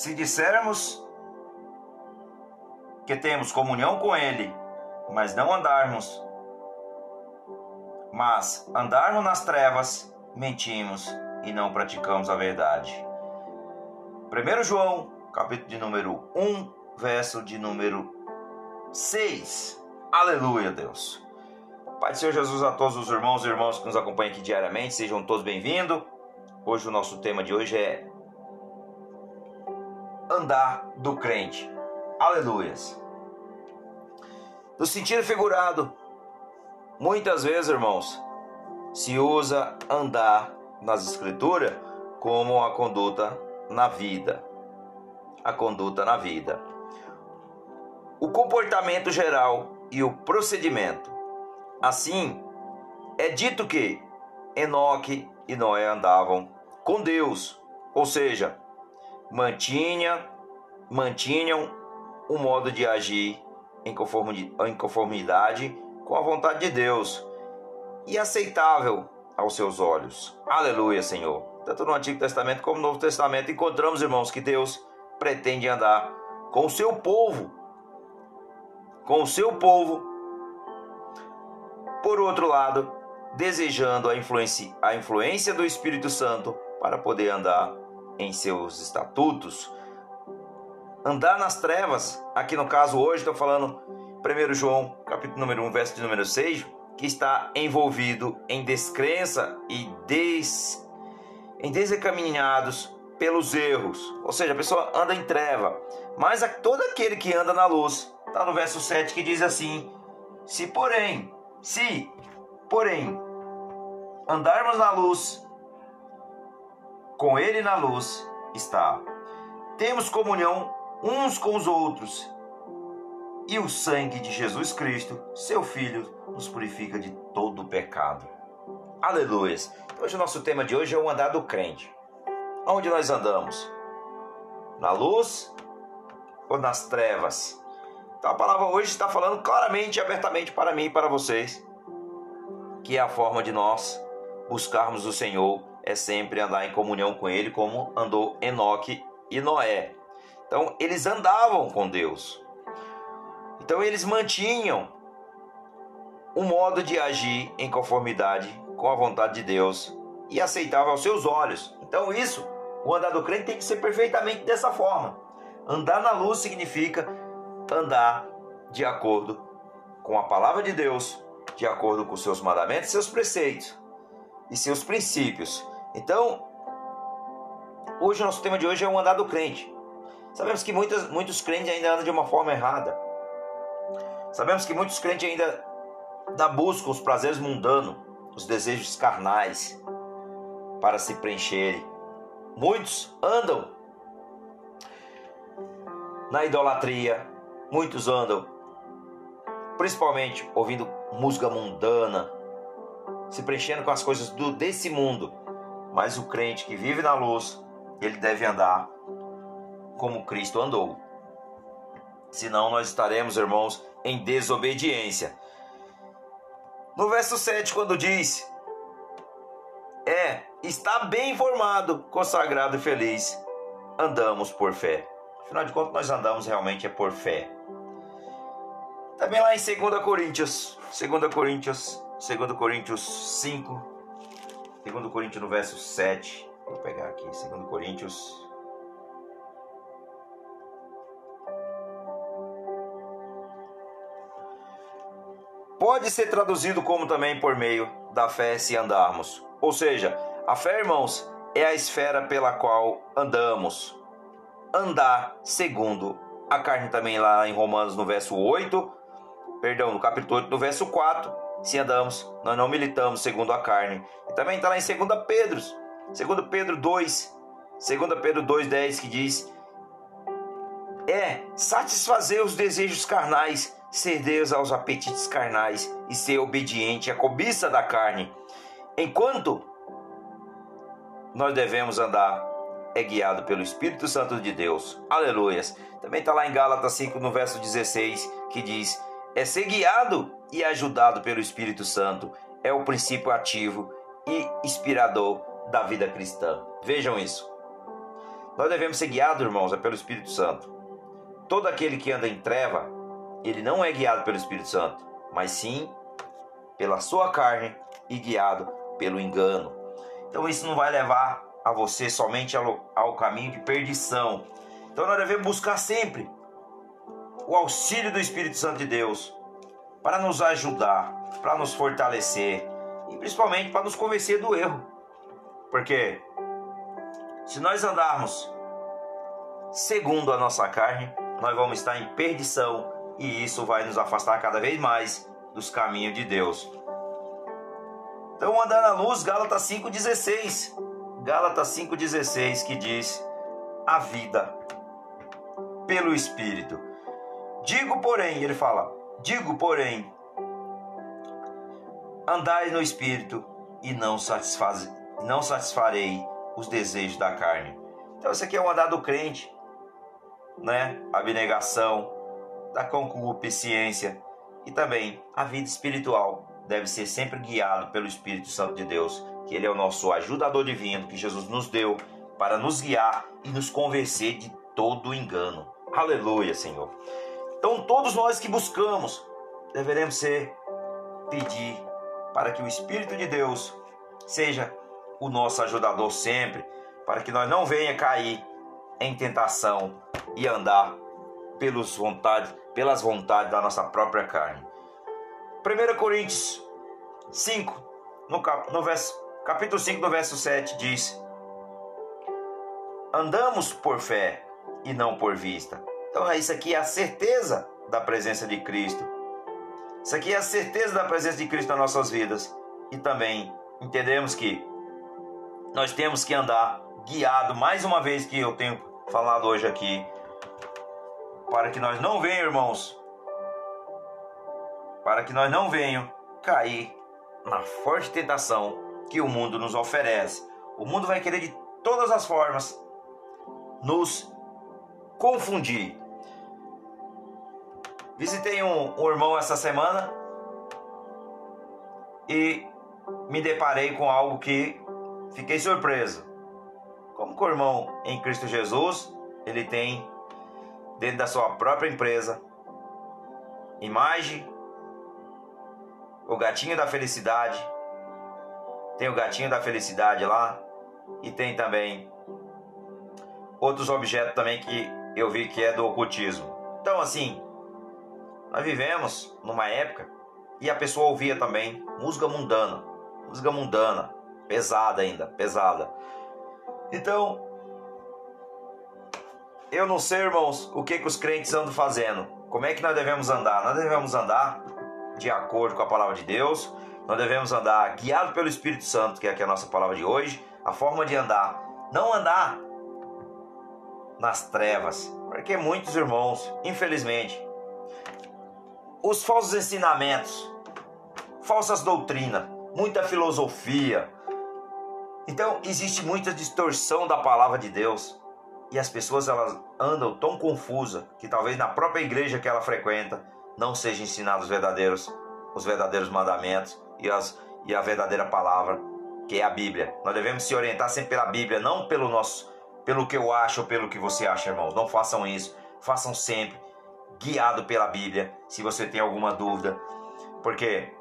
se dissermos que temos comunhão com Ele, mas não andarmos, mas andarmos nas trevas, mentimos e não praticamos a verdade. 1 João, capítulo de número 1, verso de número 6. Aleluia, Deus. Pai do Senhor Jesus a todos os irmãos e irmãs que nos acompanham aqui diariamente, sejam todos bem-vindos. Hoje o nosso tema de hoje é andar do crente. Aleluias. No sentido figurado, muitas vezes, irmãos, se usa andar nas escrituras como a conduta na vida. A conduta na vida. O comportamento geral e o procedimento. Assim, é dito que Enoque e Noé andavam com Deus, ou seja, mantinha, mantinham um modo de agir em conformidade com a vontade de Deus e aceitável aos seus olhos. Aleluia, Senhor. Tanto no Antigo Testamento como no Novo Testamento encontramos, irmãos, que Deus pretende andar com o seu povo. Com o seu povo. Por outro lado, desejando a influência, a influência do Espírito Santo para poder andar em seus estatutos, andar nas trevas, aqui no caso hoje estou falando 1 João, capítulo número 1, verso de número 6, que está envolvido em descrença e des, em desencaminhados pelos erros. Ou seja, a pessoa anda em treva. Mas a, todo aquele que anda na luz, está no verso 7 que diz assim: Se porém, se, porém, andarmos na luz, com ele na luz está. Temos comunhão uns com os outros. E o sangue de Jesus Cristo, seu Filho, nos purifica de todo o pecado. Aleluia! Hoje o nosso tema de hoje é o andar do crente. Onde nós andamos? Na luz ou nas trevas? Então a palavra hoje está falando claramente e abertamente para mim e para vocês que é a forma de nós buscarmos o Senhor é sempre andar em comunhão com Ele, como andou Enoque e Noé. Então, eles andavam com Deus. Então, eles mantinham um modo de agir em conformidade com a vontade de Deus e aceitável aos seus olhos. Então, isso, o andar do crente tem que ser perfeitamente dessa forma. Andar na luz significa andar de acordo com a palavra de Deus, de acordo com seus mandamentos, seus preceitos e seus princípios. Então, hoje o nosso tema de hoje é o andar do crente. Sabemos que muitos, muitos crentes ainda andam de uma forma errada. Sabemos que muitos crentes ainda da buscam os prazeres mundanos, os desejos carnais para se preencherem. Muitos andam na idolatria, muitos andam principalmente ouvindo música mundana, se preenchendo com as coisas do, desse mundo. Mas o crente que vive na luz, ele deve andar como Cristo andou. Senão nós estaremos, irmãos, em desobediência. No verso 7, quando diz: É, está bem informado, consagrado e feliz, andamos por fé. Afinal de contas, nós andamos realmente é por fé. Também lá em 2 Coríntios, 2 Coríntios, 2 Coríntios 5, 2 Coríntios no verso 7. Vou pegar aqui, 2 Coríntios pode ser traduzido como também por meio da fé se andarmos. Ou seja, a fé, irmãos, é a esfera pela qual andamos. Andar segundo a carne também lá em Romanos no verso 8, perdão, no capítulo 8, no verso 4, se andamos, nós não militamos segundo a carne. E também está lá em 2 Pedro, 2 Pedro 2, 2 Pedro 2,10 que diz: É satisfazer os desejos carnais Deus aos apetites carnais e ser obediente à cobiça da carne. Enquanto nós devemos andar é guiado pelo Espírito Santo de Deus. Aleluias. Também está lá em Gálatas 5, no verso 16, que diz: É ser guiado e ajudado pelo Espírito Santo. É o princípio ativo e inspirador da vida cristã. Vejam isso. Nós devemos ser guiados, irmãos, é pelo Espírito Santo. Todo aquele que anda em treva, ele não é guiado pelo Espírito Santo, mas sim pela sua carne e guiado pelo engano. Então isso não vai levar a você somente ao, ao caminho de perdição. Então nós devemos buscar sempre o auxílio do Espírito Santo de Deus para nos ajudar, para nos fortalecer e principalmente para nos convencer do erro. Porque se nós andarmos segundo a nossa carne, nós vamos estar em perdição e isso vai nos afastar cada vez mais dos caminhos de Deus. Então, andar na luz, Gálatas 5,16. Gálatas 5,16 que diz: A vida pelo Espírito. Digo, porém, ele fala: Digo, porém, andai no Espírito e não, satisfaz, não satisfarei os desejos da carne. Então, isso aqui é o andar do crente, né? Abnegação, da concupiscência e também a vida espiritual deve ser sempre guiado pelo Espírito Santo de Deus, que ele é o nosso ajudador divino que Jesus nos deu para nos guiar e nos convencer de todo engano. Aleluia, Senhor. Então, todos nós que buscamos deveremos ser pedir para que o Espírito de Deus seja o nosso ajudador sempre, para que nós não venha cair em tentação e andar pelos vontades, pelas vontades da nossa própria carne. 1 Coríntios 5, no, cap, no verso, capítulo 5, no verso 7, diz: Andamos por fé e não por vista. Então, isso aqui é a certeza da presença de Cristo. Isso aqui é a certeza da presença de Cristo nas nossas vidas. E também entendemos que nós temos que andar guiado, mais uma vez que eu tenho falado hoje aqui, para que nós não venham, irmãos, para que nós não venham cair na forte tentação que o mundo nos oferece. O mundo vai querer de todas as formas nos confundir. Visitei um, um irmão essa semana e me deparei com algo que fiquei surpreso. Como que o irmão em Cristo Jesus, ele tem dentro da sua própria empresa. Imagem, o gatinho da felicidade. Tem o gatinho da felicidade lá e tem também outros objetos também que eu vi que é do ocultismo. Então assim, nós vivemos numa época e a pessoa ouvia também música mundana, música mundana, pesada ainda, pesada. Então, eu não sei, irmãos, o que, que os crentes andam fazendo. Como é que nós devemos andar? Nós devemos andar de acordo com a palavra de Deus. Nós devemos andar guiado pelo Espírito Santo, que é a nossa palavra de hoje. A forma de andar. Não andar nas trevas. Porque muitos irmãos, infelizmente, os falsos ensinamentos, falsas doutrinas, muita filosofia. Então, existe muita distorção da palavra de Deus e as pessoas elas andam tão confusas que talvez na própria igreja que ela frequenta não sejam ensinados os verdadeiros os verdadeiros mandamentos e, as, e a verdadeira palavra que é a Bíblia. Nós devemos se orientar sempre pela Bíblia, não pelo nosso pelo que eu acho ou pelo que você acha, irmão. Não façam isso. Façam sempre guiado pela Bíblia, se você tem alguma dúvida. Porque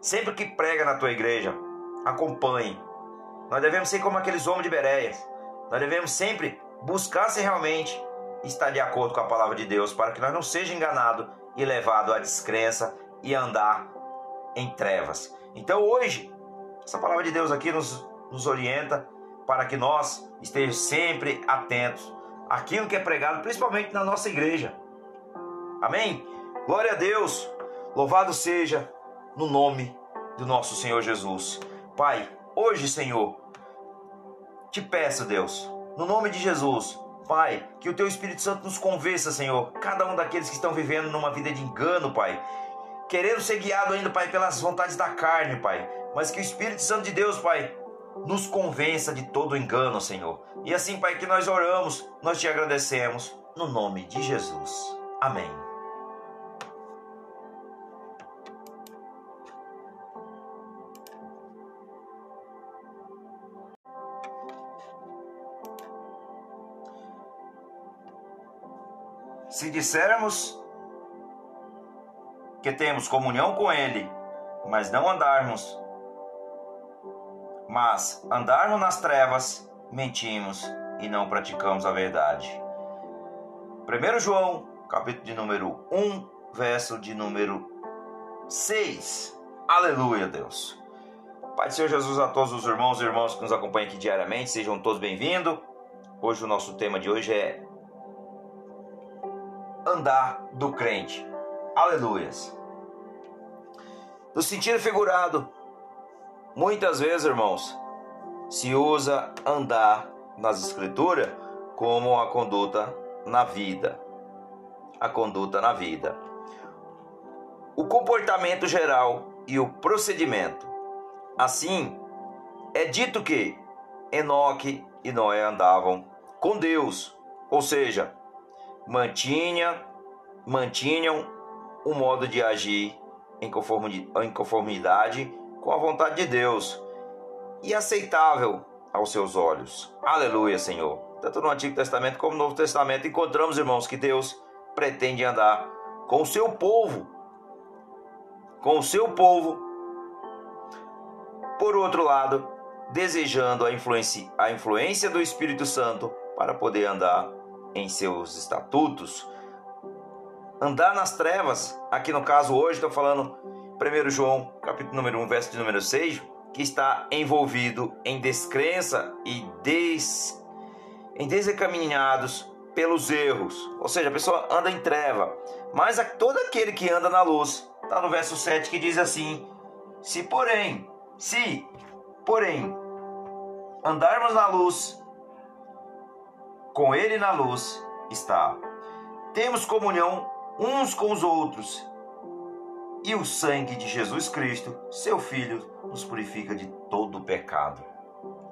sempre que prega na tua igreja, acompanhe. Nós devemos ser como aqueles homens de Bereias. Nós devemos sempre buscasse realmente estar de acordo com a palavra de Deus, para que nós não seja enganado e levado à descrença e andar em trevas. Então hoje, essa palavra de Deus aqui nos, nos orienta para que nós estejamos sempre atentos àquilo que é pregado, principalmente na nossa igreja. Amém? Glória a Deus, louvado seja no nome do nosso Senhor Jesus. Pai, hoje, Senhor, te peço, Deus, no nome de Jesus, Pai, que o Teu Espírito Santo nos convença, Senhor, cada um daqueles que estão vivendo numa vida de engano, Pai, querendo ser guiado ainda, Pai, pelas vontades da carne, Pai, mas que o Espírito Santo de Deus, Pai, nos convença de todo engano, Senhor. E assim, Pai, que nós oramos, nós te agradecemos, no nome de Jesus. Amém. Se dissermos que temos comunhão com Ele, mas não andarmos, mas andarmos nas trevas, mentimos e não praticamos a verdade. 1 João, capítulo de número 1, verso de número 6. Aleluia, Deus. Pai do Senhor Jesus a todos os irmãos e irmãs que nos acompanham aqui diariamente, sejam todos bem-vindos. Hoje o nosso tema de hoje é andar do crente. Aleluias. No sentido figurado, muitas vezes, irmãos, se usa andar nas escrituras como a conduta na vida. A conduta na vida. O comportamento geral e o procedimento. Assim, é dito que Enoque e Noé andavam com Deus, ou seja, mantinha, mantinham um modo de agir em conformidade com a vontade de Deus e aceitável aos seus olhos. Aleluia, Senhor. Tanto no Antigo Testamento como no Novo Testamento encontramos, irmãos, que Deus pretende andar com o seu povo. Com o seu povo. Por outro lado, desejando a influência, a influência do Espírito Santo para poder andar em seus estatutos. Andar nas trevas, aqui no caso hoje estou falando 1 João, capítulo número 1, verso de número 6, que está envolvido em descrença e des, em desencaminhados pelos erros. Ou seja, a pessoa anda em treva. Mas a, todo aquele que anda na luz, está no verso 7 que diz assim: Se porém, se, porém, andarmos na luz, com Ele na luz está. Temos comunhão uns com os outros. E o sangue de Jesus Cristo, seu Filho, nos purifica de todo o pecado.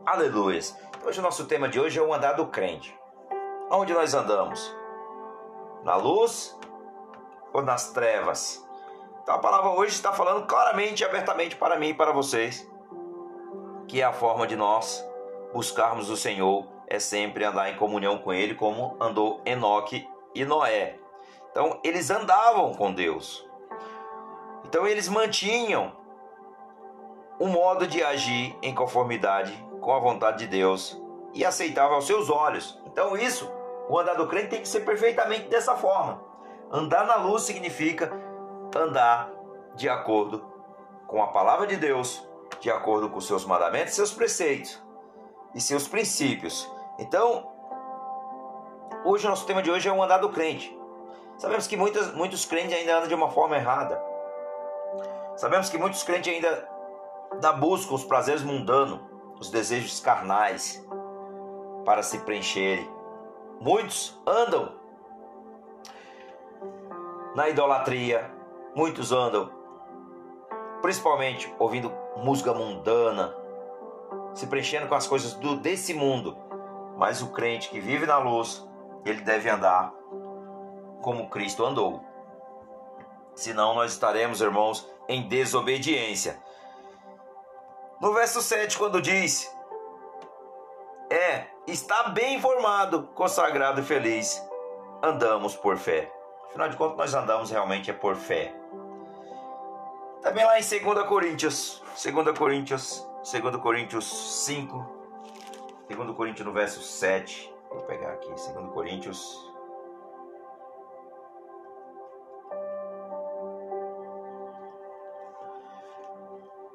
Aleluia! Hoje o nosso tema de hoje é o andar do crente. Onde nós andamos? Na luz ou nas trevas? Então a palavra hoje está falando claramente e abertamente para mim e para vocês que é a forma de nós buscarmos o Senhor é sempre andar em comunhão com Ele, como andou Enoque e Noé. Então, eles andavam com Deus. Então, eles mantinham um modo de agir em conformidade com a vontade de Deus e aceitável aos seus olhos. Então, isso, o andar do crente tem que ser perfeitamente dessa forma. Andar na luz significa andar de acordo com a palavra de Deus, de acordo com seus mandamentos, seus preceitos e seus princípios. Então, hoje o nosso tema de hoje é o andar do crente. Sabemos que muitas, muitos crentes ainda andam de uma forma errada. Sabemos que muitos crentes ainda da buscam os prazeres mundanos, os desejos carnais para se preencherem. Muitos andam na idolatria, muitos andam principalmente ouvindo música mundana, se preenchendo com as coisas do, desse mundo. Mas o crente que vive na luz, ele deve andar como Cristo andou. Senão nós estaremos, irmãos, em desobediência. No verso 7, quando diz: É, está bem informado, consagrado e feliz, andamos por fé. Afinal de contas, nós andamos realmente é por fé. Também lá em 2 Coríntios, 2 Coríntios, 2 Coríntios 5, 2 Coríntios no verso 7. Vou pegar aqui, 2 Coríntios.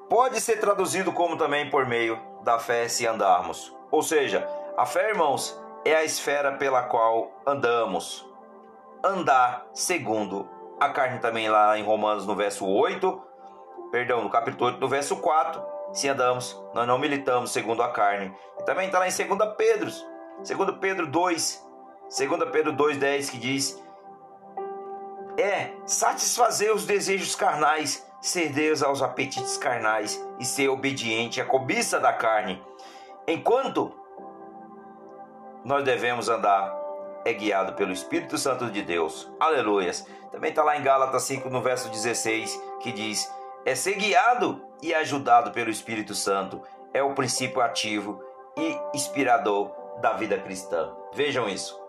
Pode ser traduzido como também por meio da fé se andarmos. Ou seja, a fé, irmãos, é a esfera pela qual andamos. Andar segundo a carne também lá em Romanos no verso 8, perdão, no capítulo 8, no verso 4, se andamos, nós não militamos segundo a carne. E também está lá em 2 Pedro, 2 Pedro 2, 2 Pedro 2,10 que diz: É satisfazer os desejos carnais, ser Deus aos apetites carnais e ser obediente à cobiça da carne. Enquanto nós devemos andar é guiado pelo Espírito Santo de Deus. Aleluias. Também está lá em Gálatas 5, no verso 16, que diz: É ser guiado e ajudado pelo Espírito Santo é o princípio ativo e inspirador da vida cristã. Vejam isso.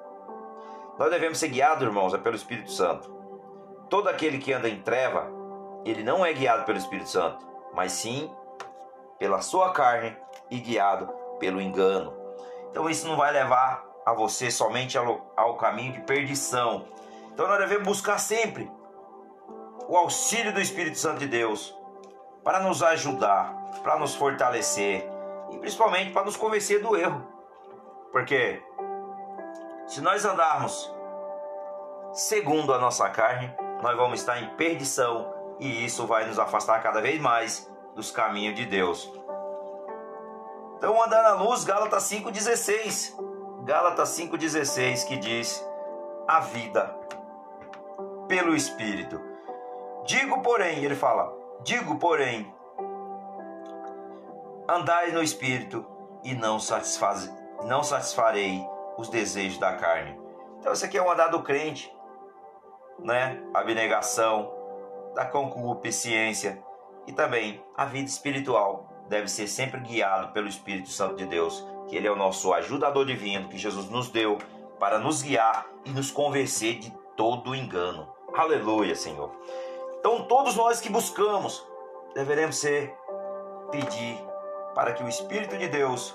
Nós devemos ser guiados, irmãos, é pelo Espírito Santo. Todo aquele que anda em treva, ele não é guiado pelo Espírito Santo, mas sim pela sua carne e guiado pelo engano. Então isso não vai levar a você somente ao, ao caminho de perdição. Então nós devemos buscar sempre o auxílio do Espírito Santo de Deus para nos ajudar, para nos fortalecer e principalmente para nos convencer do erro. Porque se nós andarmos segundo a nossa carne, nós vamos estar em perdição e isso vai nos afastar cada vez mais dos caminhos de Deus. Então, andar na luz, Gálatas 5,16. Gálatas 5,16 que diz: A vida pelo Espírito. Digo, porém, ele fala: Digo, porém, andai no Espírito e não, satisfaz, não satisfarei os desejos da carne. Então, isso aqui é o andar do crente, né? Abnegação, da concupiscência e também a vida espiritual deve ser sempre guiado pelo Espírito Santo de Deus, que ele é o nosso ajudador divino que Jesus nos deu para nos guiar e nos convencer de todo engano. Aleluia, Senhor. Então, todos nós que buscamos deveremos ser pedir para que o Espírito de Deus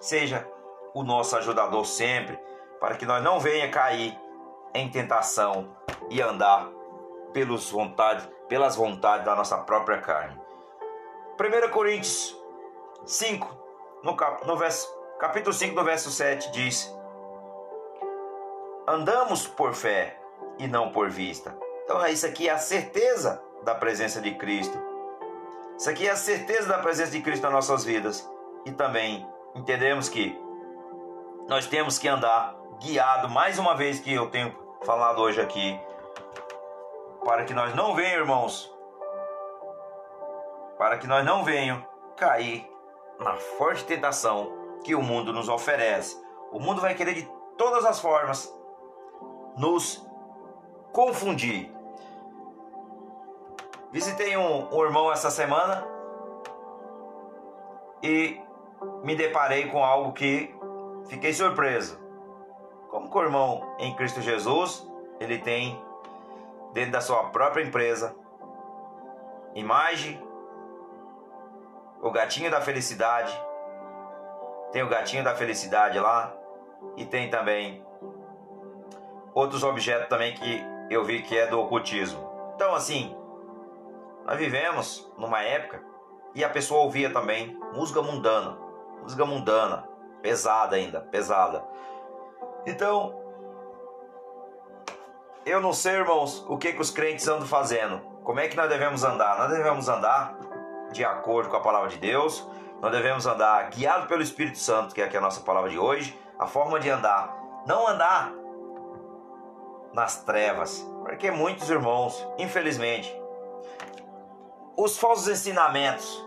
seja o nosso ajudador sempre, para que nós não venha cair em tentação e andar pelos vontades, pelas vontades da nossa própria carne. 1 Coríntios 5, no, cap, no verso, capítulo 5, no verso 7, diz: Andamos por fé e não por vista. Então, é isso aqui é a certeza da presença de Cristo. Isso aqui é a certeza da presença de Cristo nas nossas vidas. E também entendemos que nós temos que andar guiado, mais uma vez que eu tenho falado hoje aqui, para que nós não venhamos, irmãos, para que nós não venhamos cair na forte tentação que o mundo nos oferece. O mundo vai querer de todas as formas nos confundir. Visitei um, um irmão essa semana e me deparei com algo que fiquei surpreso. Como que o irmão em Cristo Jesus, ele tem dentro da sua própria empresa imagem o gatinho da felicidade. Tem o gatinho da felicidade lá. E tem também outros objetos também que eu vi que é do ocultismo. Então, assim, nós vivemos numa época e a pessoa ouvia também música mundana, música mundana, pesada ainda, pesada. Então, eu não sei, irmãos, o que, que os crentes andam fazendo. Como é que nós devemos andar? Nós devemos andar de acordo com a palavra de Deus. Nós devemos andar guiado pelo Espírito Santo, que é aqui a nossa palavra de hoje. A forma de andar, não andar nas trevas, porque muitos irmãos, infelizmente, os falsos ensinamentos,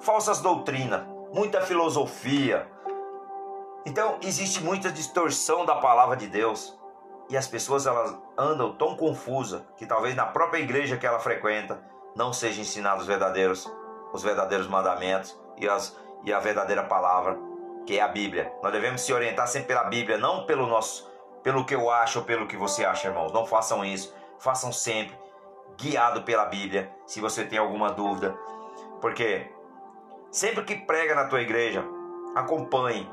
falsas doutrinas, muita filosofia. Então, existe muita distorção da palavra de Deus. E as pessoas elas andam tão confusas que talvez na própria igreja que ela frequenta não sejam ensinados os verdadeiros, os verdadeiros mandamentos e, as, e a verdadeira palavra, que é a Bíblia. Nós devemos se orientar sempre pela Bíblia, não pelo nosso, pelo que eu acho ou pelo que você acha, irmãos. Não façam isso. Façam sempre guiado pela Bíblia, se você tem alguma dúvida. Porque sempre que prega na tua igreja, acompanhe.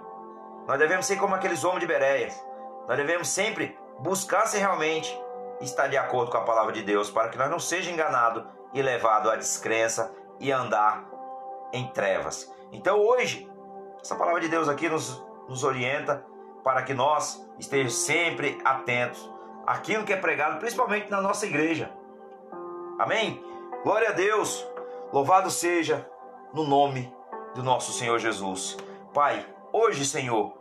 Nós devemos ser como aqueles homens de Bereias. Nós devemos sempre buscar se realmente estar de acordo com a palavra de Deus, para que nós não seja enganado e levado à descrença e andar em trevas. Então hoje, essa palavra de Deus aqui nos, nos orienta para que nós estejamos sempre atentos àquilo que é pregado, principalmente na nossa igreja. Amém? Glória a Deus, louvado seja no nome do nosso Senhor Jesus. Pai, hoje, Senhor,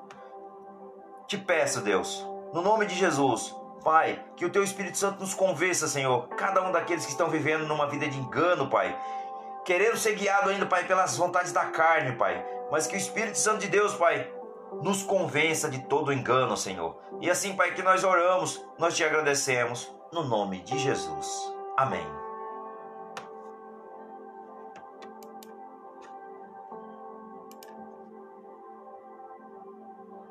te peço, Deus, no nome de Jesus, Pai, que o Teu Espírito Santo nos convença, Senhor, cada um daqueles que estão vivendo numa vida de engano, Pai, querendo ser guiado ainda, Pai, pelas vontades da carne, Pai, mas que o Espírito Santo de Deus, Pai, nos convença de todo engano, Senhor. E assim, Pai, que nós oramos, nós te agradecemos, no nome de Jesus. Amém.